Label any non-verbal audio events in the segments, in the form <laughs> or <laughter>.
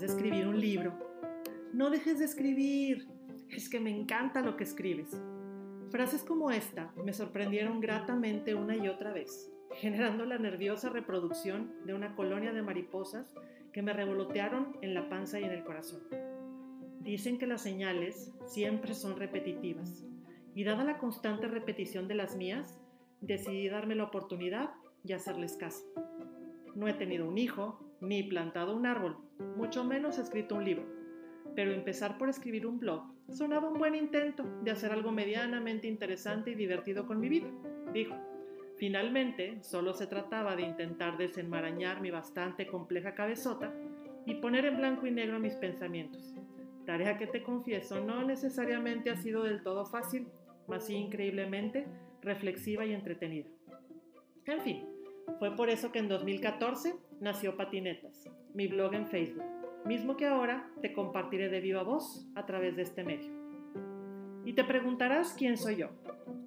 de escribir un libro. No dejes de escribir. Es que me encanta lo que escribes. Frases como esta me sorprendieron gratamente una y otra vez, generando la nerviosa reproducción de una colonia de mariposas que me revolotearon en la panza y en el corazón. Dicen que las señales siempre son repetitivas, y dada la constante repetición de las mías, decidí darme la oportunidad y hacerles caso. No he tenido un hijo, ni plantado un árbol, mucho menos escrito un libro, pero empezar por escribir un blog sonaba un buen intento de hacer algo medianamente interesante y divertido con mi vida, dijo. Finalmente, solo se trataba de intentar desenmarañar mi bastante compleja cabezota y poner en blanco y negro mis pensamientos. Tarea que te confieso no necesariamente ha sido del todo fácil, mas sí increíblemente reflexiva y entretenida. En fin, fue por eso que en 2014 nació Patinetas, mi blog en Facebook, mismo que ahora te compartiré de viva voz a través de este medio. Y te preguntarás quién soy yo.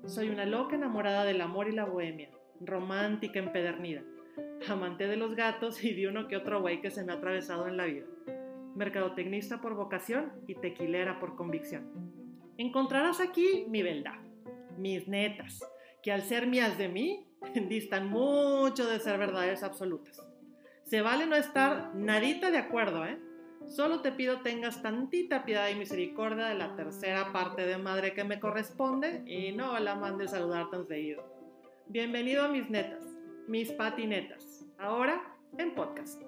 Soy una loca enamorada del amor y la bohemia, romántica empedernida, amante de los gatos y de uno que otro güey que se me ha atravesado en la vida, mercadotecnista por vocación y tequilera por convicción. Encontrarás aquí mi verdad, mis netas, que al ser mías de mí, <laughs> distan mucho de ser verdades absolutas. Se vale no estar nadita de acuerdo, ¿eh? Solo te pido tengas tantita piedad y misericordia de la tercera parte de madre que me corresponde y no la mande saludar tan seguido. Bienvenido a mis netas, mis patinetas, ahora en podcast.